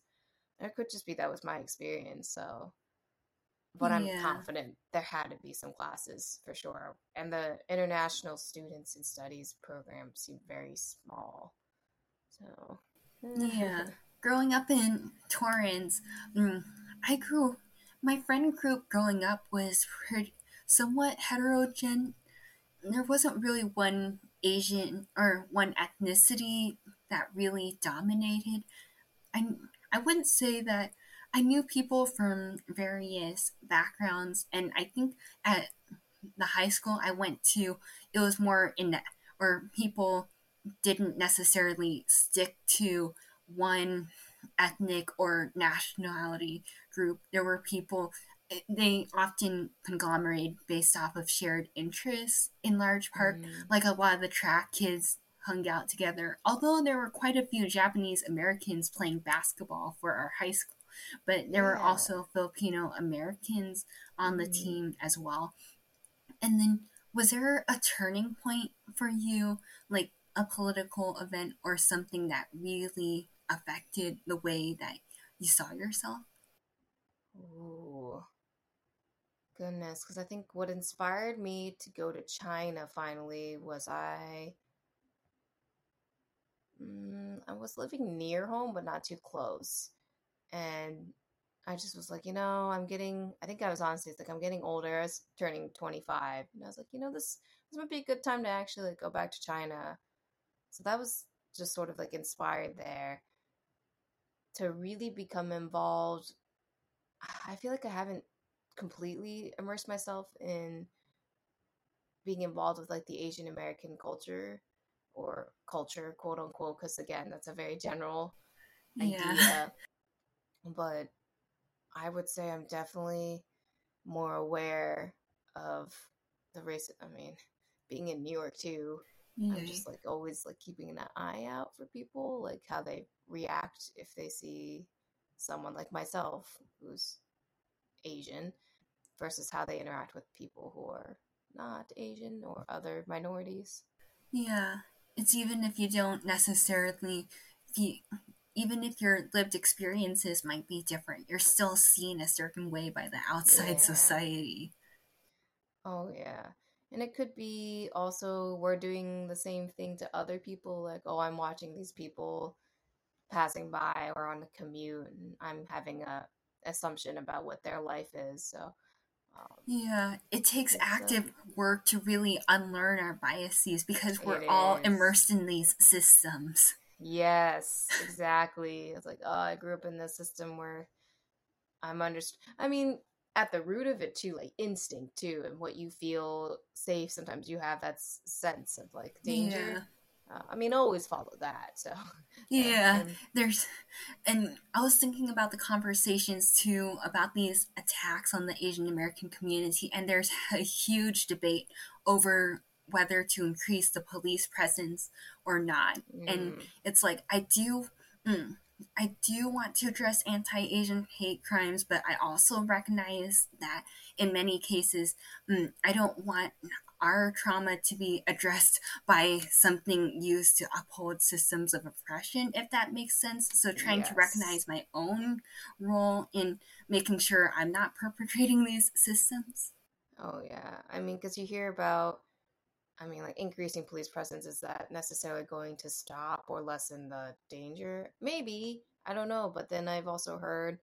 It could just be that was my experience. So but I'm yeah. confident there had to be some classes for sure. And the International Students and Studies program seemed very small. So, yeah. Growing up in Torrance, mm, I grew, my friend group growing up was pretty, somewhat heterogeneous. There wasn't really one Asian or one ethnicity that really dominated. I, I wouldn't say that I knew people from various backgrounds, and I think at the high school I went to, it was more in that, or people didn't necessarily stick to one ethnic or nationality group. There were people, they often conglomerate based off of shared interests in large part. Mm. Like a lot of the track kids hung out together, although there were quite a few Japanese Americans playing basketball for our high school but there yeah. were also Filipino Americans on the mm. team as well. And then, was there a turning point for you, like a political event or something that really affected the way that you saw yourself? Ooh. Goodness, because I think what inspired me to go to China finally was I. Mm, I was living near home, but not too close and I just was like, you know, I'm getting. I think I was honestly like, I'm getting older. I was turning 25, and I was like, you know, this this might be a good time to actually like, go back to China. So that was just sort of like inspired there to really become involved. I feel like I haven't completely immersed myself in being involved with like the Asian American culture or culture, quote unquote, because again, that's a very general idea. Yeah. but I would say I'm definitely more aware of the race. I mean, being in New York too, yeah. I'm mm-hmm. just like always like keeping an eye out for people, like how they react if they see someone like myself who's Asian. versus how they interact with people who are not Asian or other minorities. Yeah, it's even if you don't necessarily, you, even if your lived experiences might be different, you're still seen a certain way by the outside yeah. society. Oh, yeah. And it could be also we're doing the same thing to other people, like, oh, I'm watching these people passing by or on the commute, and I'm having a assumption about what their life is. So, um, yeah, it takes active a, work to really unlearn our biases because we're all immersed in these systems. Yes, exactly. it's like, oh, I grew up in this system where I'm under. I mean, at the root of it too, like instinct too, and what you feel safe. Sometimes you have that sense of like danger. Yeah. Uh, I mean, always follow that. So yeah, and, there's, and I was thinking about the conversations too about these attacks on the Asian American community, and there's a huge debate over whether to increase the police presence or not. Mm. And it's like I do. Mm, I do want to address anti Asian hate crimes, but I also recognize that in many cases, mm, I don't want our trauma to be addressed by something used to uphold systems of oppression, if that makes sense. So, trying yes. to recognize my own role in making sure I'm not perpetrating these systems. Oh, yeah. I mean, because you hear about, I mean, like increasing police presence, is that necessarily going to stop or lessen the danger? Maybe. I don't know. But then I've also heard,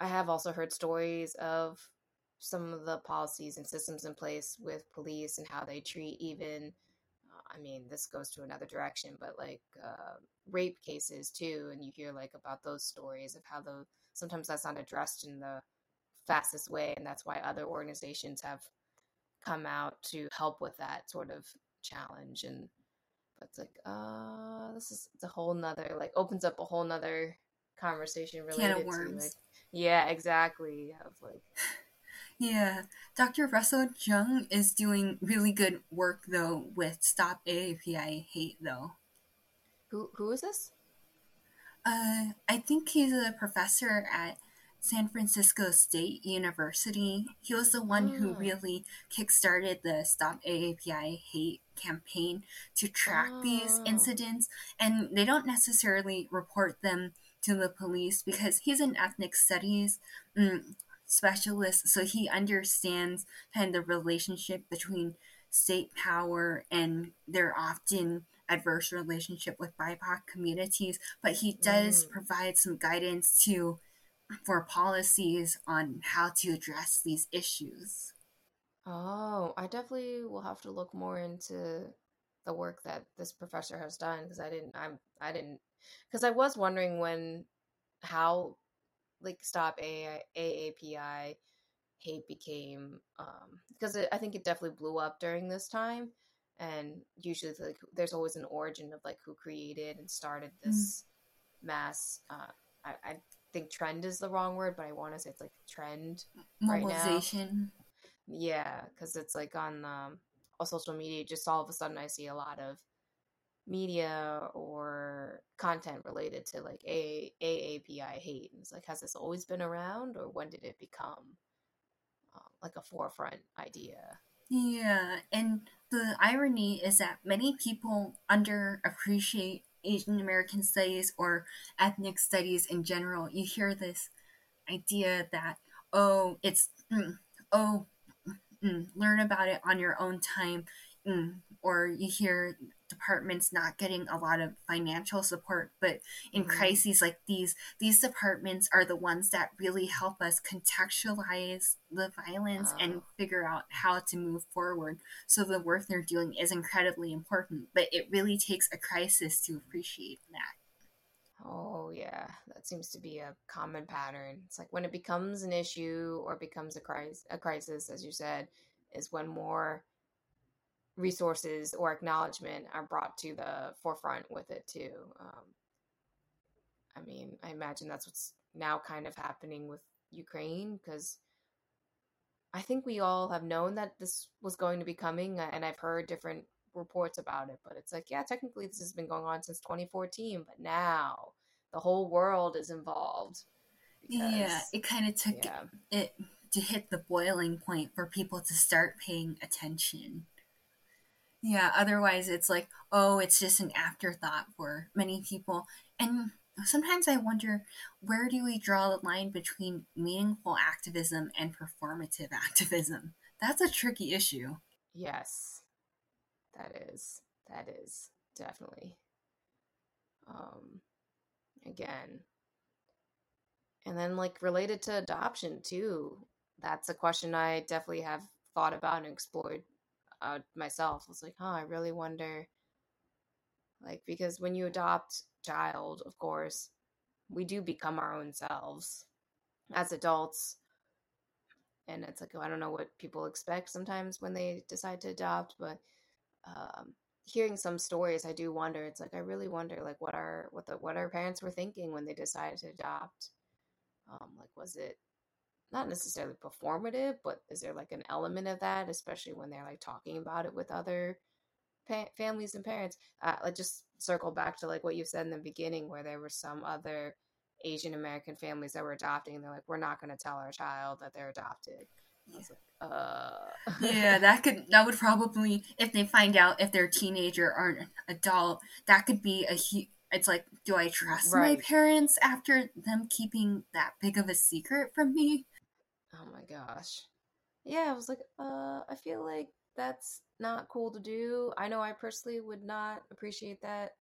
I have also heard stories of some of the policies and systems in place with police and how they treat even uh, i mean this goes to another direction but like uh, rape cases too and you hear like about those stories of how the sometimes that's not addressed in the fastest way and that's why other organizations have come out to help with that sort of challenge and but it's like uh this is it's a whole nother like opens up a whole nother conversation related to like yeah exactly of like Yeah, Dr. Russell Jeung is doing really good work though with Stop AAPI Hate though. Who who is this? Uh, I think he's a professor at San Francisco State University. He was the one oh. who really kickstarted the Stop AAPI Hate campaign to track oh. these incidents, and they don't necessarily report them to the police because he's an ethnic studies. Mm, specialist, so he understands kind of the relationship between state power and their often adverse relationship with BIPOC communities. But he does mm. provide some guidance to for policies on how to address these issues. Oh, I definitely will have to look more into the work that this professor has done because I didn't I'm I didn't because I was wondering when how like stop A- AAPI hate became um because I think it definitely blew up during this time and usually like there's always an origin of like who created and started this mm. mass uh I, I think trend is the wrong word but I want to say it's like trend mobilization right yeah because it's like on um on social media just all of a sudden I see a lot of media or content related to like a AAPI hate. And it's like, has this always been around, or when did it become um, like a forefront idea? Yeah, and the irony is that many people underappreciate Asian American studies or ethnic studies in general. You hear this idea that oh, it's mm, oh, mm, learn about it on your own time, mm, or you hear departments not getting a lot of financial support but in mm-hmm. crises like these these departments are the ones that really help us contextualize the violence and figure out how to move forward. So the work they're doing is incredibly important but it really takes a crisis to appreciate that. Oh yeah. That seems to be a common pattern. It's like when it becomes an issue or becomes a crisis a crisis as you said is when more resources or acknowledgement are brought to the forefront with it too. Um, I mean, I imagine that's what's now kind of happening with Ukraine because I think we all have known that this was going to be coming, and I've heard different reports about it. But it's like, yeah, technically this has been going on since 2014, but now the whole world is involved. Because, yeah, it kind of took yeah. it to hit the boiling point for people to start paying attention. Yeah, otherwise it's like, oh, it's just an afterthought for many people. And sometimes I wonder where do we draw the line between meaningful activism and performative activism? That's a tricky issue. Yes, that is. That is definitely. Um, again, and then like related to adoption too. That's a question I definitely have thought about and explored uh, myself. Was like, huh, I really wonder, like, because when you adopt child, of course, we do become our own selves as adults. And it's like, oh, I don't know what people expect sometimes when they decide to adopt, but um, hearing some stories, I do wonder. It's like I really wonder, like, what our what the what our parents were thinking when they decided to adopt. Um, like, was it not necessarily performative, but is there like an element of that, especially when they're like talking about it with other pa- families and parents? Uh, like, just circle back to like what you said in the beginning, where there were some other Asian American families that were adopting, and they're like, we're not going to tell our child that they're adopted. Like, uh... yeah, that could that would probably if they find out if they're a teenager or an adult, that could be a huge it's like, do I trust right. my parents after them keeping that big of a secret from me? Oh my gosh. Yeah, I was like, uh, I feel like that's not cool to do. I know I personally would not appreciate that.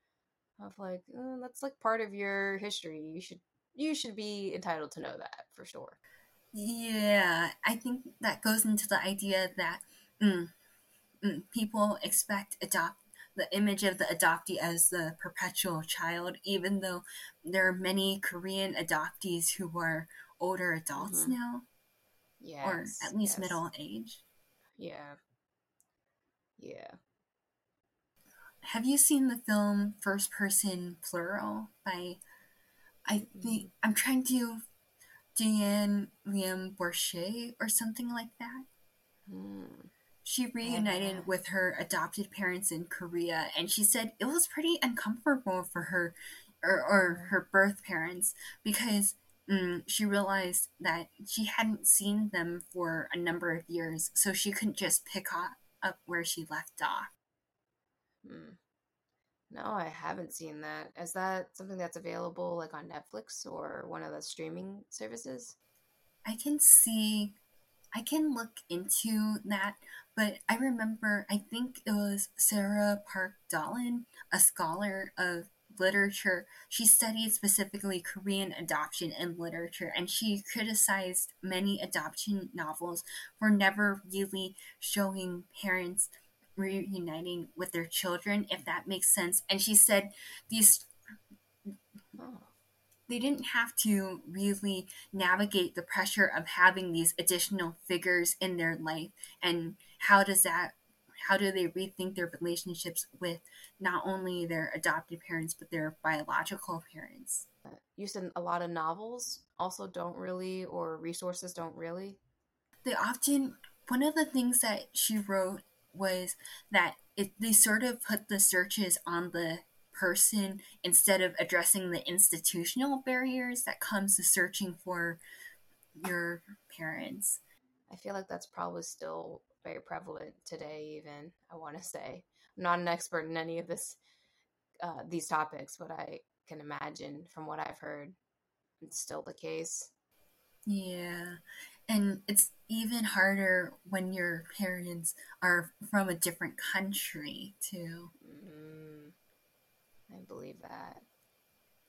Of like, uh, that's like part of your history. You should you should be entitled to know that for sure. Yeah, I think that goes into the idea that mm, mm, people expect adopt the image of the adoptee as the perpetual child, even though there are many Korean adoptees who are older adults mm-hmm. now. Yeah. Or at least yes. middle age. Yeah. Yeah. Have you seen the film First Person Plural by I think mm. I'm trying to Deann Liem Borshay or something like that? Mm. She reunited with her adopted parents in Korea, and she said it was pretty uncomfortable for her or, or her birth parents because mm, she realized that she hadn't seen them for a number of years, so she couldn't just pick up, up where she left off. Hmm. No, I haven't seen that. Is that something that's available like on Netflix or one of the streaming services? I can see I can look into that, but I remember, I think it was Sarah Park Dahlen, a scholar of literature. She studied specifically Korean adoption and literature, and she criticized many adoption novels for never really showing parents reuniting with their children, if that makes sense. And she said these they didn't have to really navigate the pressure of having these additional figures in their life and how does that how do they rethink their relationships with not only their adopted parents but their biological parents you said a lot of novels also don't really or resources don't really they often one of the things that she wrote was that it, they sort of put the searches on the person instead of addressing the institutional barriers that comes to searching for your parents. I feel like that's probably still very prevalent today even i want to say. I'm not an expert in any of this uh, these topics but i can imagine from what i've heard it's still the case. Yeah. And it's even harder when your parents are from a different country too. Mm, i believe that.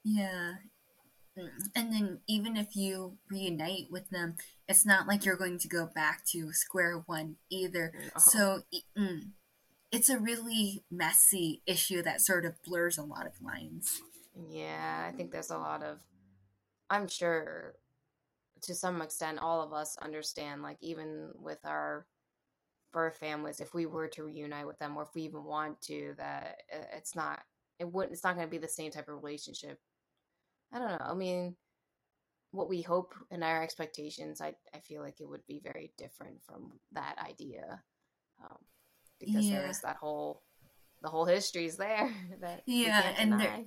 Yeah and then even if you reunite with them it's not like you're going to go back to square one either. Uh-huh. so mm, it's a really messy issue that sort of blurs a lot of lines. Yeah i think there's a lot of i'm sure to some extent all of us understand like even with our birth families if we were to reunite with them or if we even want to that uh, it's not it wouldn't it's not going to be the same type of relationship I don't know. I mean, what we hope and our expectations, I I feel like it would be very different from that idea, um, because yeah. there is that whole the whole history is there. That yeah, and there,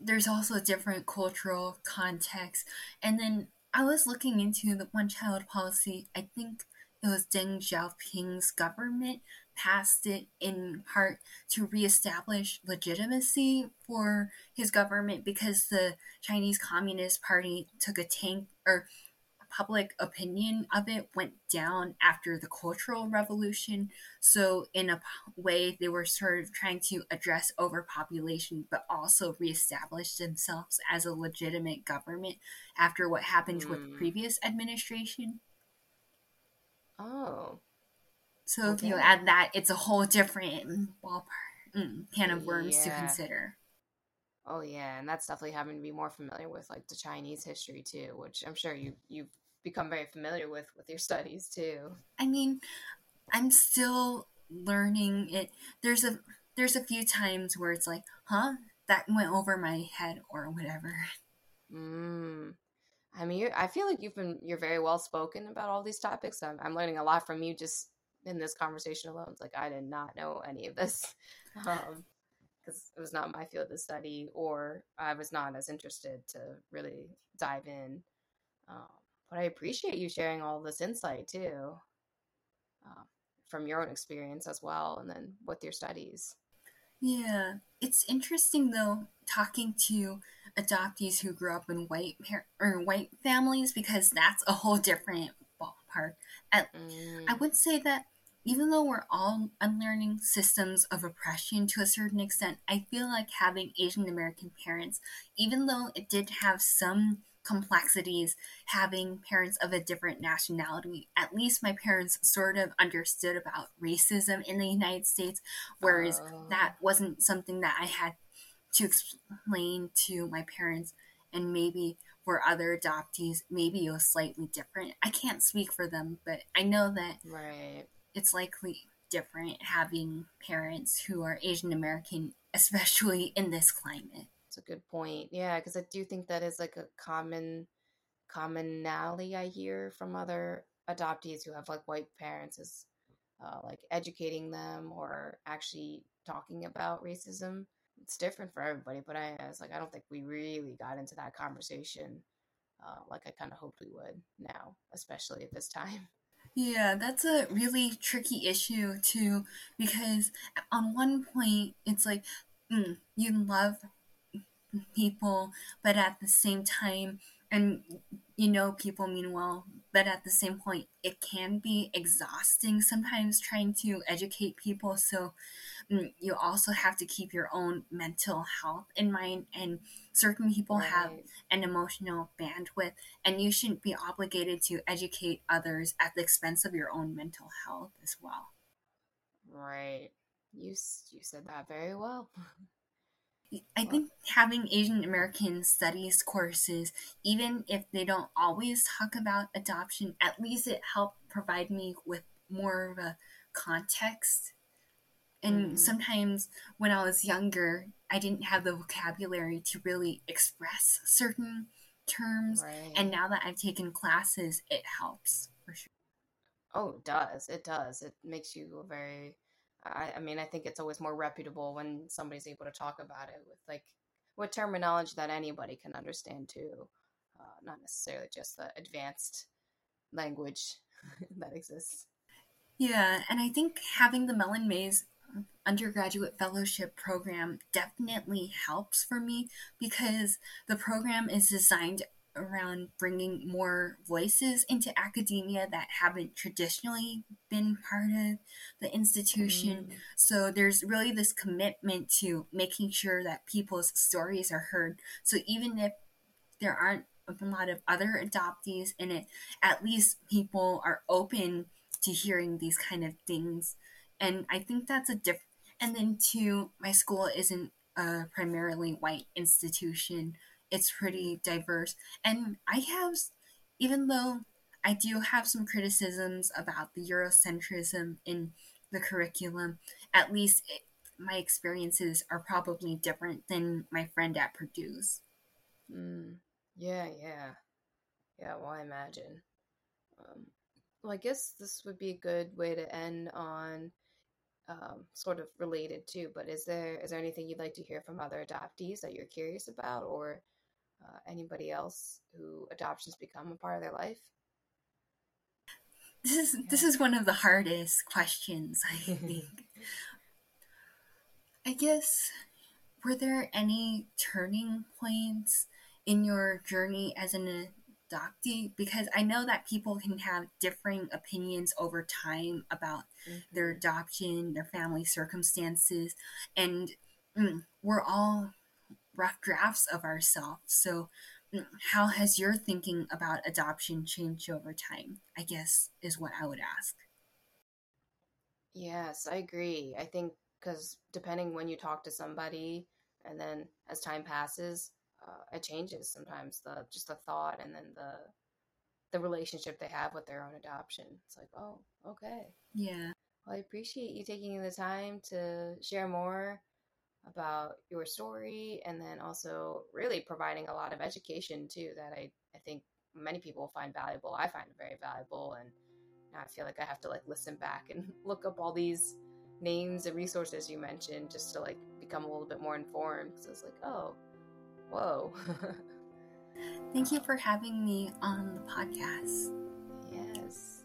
there's also different cultural context, and then I was looking into the one child policy. I think it was Deng Xiaoping's government passed it in part to reestablish legitimacy for his government because the Chinese Communist Party took a tank or public opinion of it went down after the Cultural Revolution. So, in a way, they were sort of trying to address overpopulation, but also reestablish themselves as a legitimate government after what happened mm. with the hmm. previous administration. Oh. So, okay. if you add that, it's a whole different ballpark mm, can of worms yeah. to consider. Oh yeah, and that's definitely having to be more familiar with like the Chinese history too, which I'm sure you you've become very familiar with with your studies too. I mean, I'm still learning it. There's a there's a few times where it's like, huh, that went over my head or whatever. Mm. I mean, I feel like you've been you're very well spoken about all these topics. I'm, I'm learning a lot from you just in this conversation alone. It's like I did not know any of this. Um, because it was not my field of study, or I was not as interested to really dive in. Um, but I appreciate you sharing all this insight too, uh, from your own experience as well, and then with your studies. Yeah, it's interesting though talking to adoptees who grew up in white par- or white families because that's a whole different ballpark. At, mm. I would say that even though we're all unlearning systems of oppression to a certain extent, I feel like having Asian American parents, even though it did have some complexities having parents of a different nationality. At least my parents sort of understood about racism in the United States, whereas uh. that wasn't something that I had to explain to my parents. And maybe for other adoptees, maybe it was slightly different. I can't speak for them, but I know that right. It's likely different having parents who are Asian American, especially in this climate It's a good point. Yeah, because I do think that is like a common commonality I hear from other adoptees who have like white parents is uh, like educating them or actually talking about racism. It's different for everybody, but I, I was like, I don't think we really got into that conversation uh, like I kind of hoped we would now, especially at this time. Yeah, that's a really tricky issue too, because on one point, it's like, mm, you love people, but at the same time, and you know people mean well, but at the same point, it can be exhausting sometimes trying to educate people. So mm, you also have to keep your own mental health in mind. And certain people right. have an emotional bandwidth, and you shouldn't be obligated to educate others at the expense of your own mental health as well. Right. You you said that very well. I think having Asian American studies courses, even if they don't always talk about adoption, at least it helped provide me with more of a context. And mm. sometimes when I was younger, I didn't have the vocabulary to really express certain terms. Right. And now that I've taken classes, it helps for sure. Oh, it does. It does. It makes you very I, I mean, I think it's always more reputable when somebody's able to talk about it with like with terminology that anybody can understand too, uh, not necessarily just the advanced language that exists. Yeah, and I think having the Mellon Mays undergraduate fellowship program definitely helps for me because the program is designed around bringing more voices into academia that haven't traditionally been part of the institution. Mm. So there's really this commitment to making sure that people's stories are heard. So even if there aren't a lot of other adoptees in it, at least people are open to hearing these kind of things. And I think that's a different. And then, too, my school isn't a primarily white institution it's pretty diverse. And I have, even though I do have some criticisms about the Eurocentrism in the curriculum, at least it, my experiences are probably different than my friend at Purdue's. Mm, yeah, yeah. Yeah, well, I imagine. Um, well, I guess this would be a good way to end on um, sort of related too. But is there is there anything you'd like to hear from other adoptees that you're curious about, or uh, anybody else who adoptions become a part of their life? This is this is one of the hardest questions, I think. I guess were there any turning points in your journey as an adoptee? Because I know that people can have differing opinions over time about mm-hmm. their adoption, their family circumstances, and mm, we're all rough drafts of ourselves. So, mm, how has your thinking about adoption changed over time? I guess is what I would ask. Yes, I agree. I think because depending when you talk to somebody, and then as time passes, uh, it changes sometimes. The just the thought, and then the the relationship they have with their own adoption. It's like, oh, okay, yeah. Well, I appreciate you taking the time to share more about your story and then also really providing a lot of education too that I, I think many people find valuable. I find very valuable and now I feel like I have to like listen back and look up all these names and resources you mentioned just to like become a little bit more informed because I was like, oh, whoa. Thank you for having me on the podcast. Yes.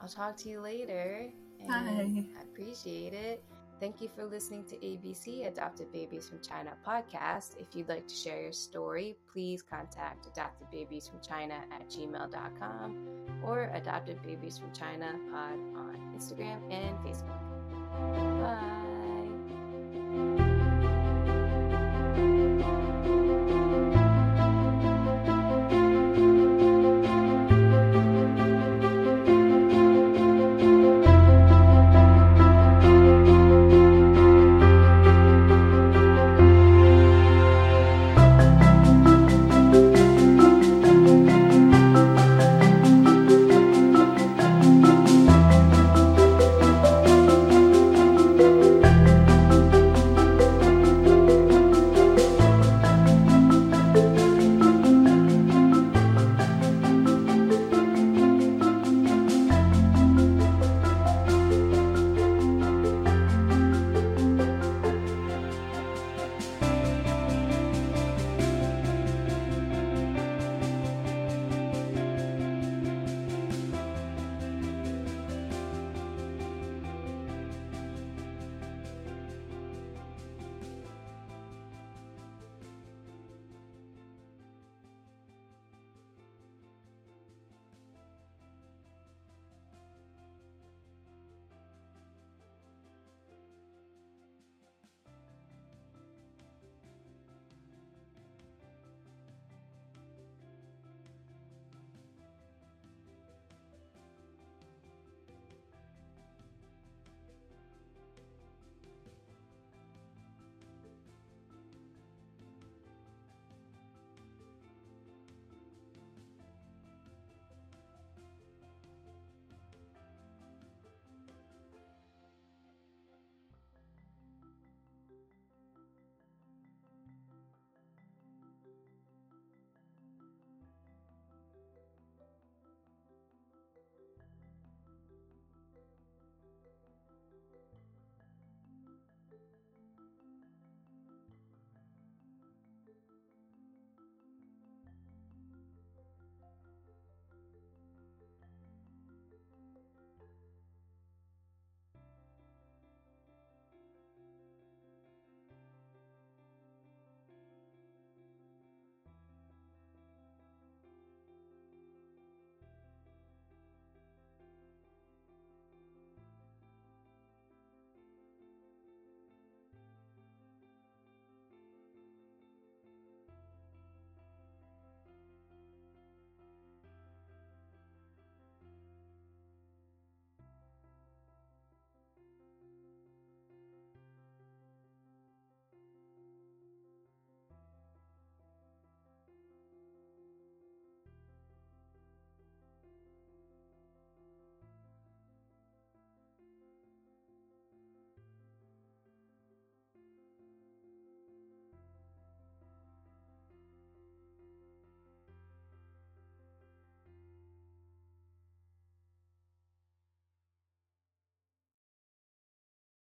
I'll talk to you later. Bye. I appreciate it. Thank you for listening to ABC Adopted Babies from China podcast. If you'd like to share your story, please contact Adopted Babies from China at gmail.com or Adopted Babies from China pod on Instagram and Facebook. Bye.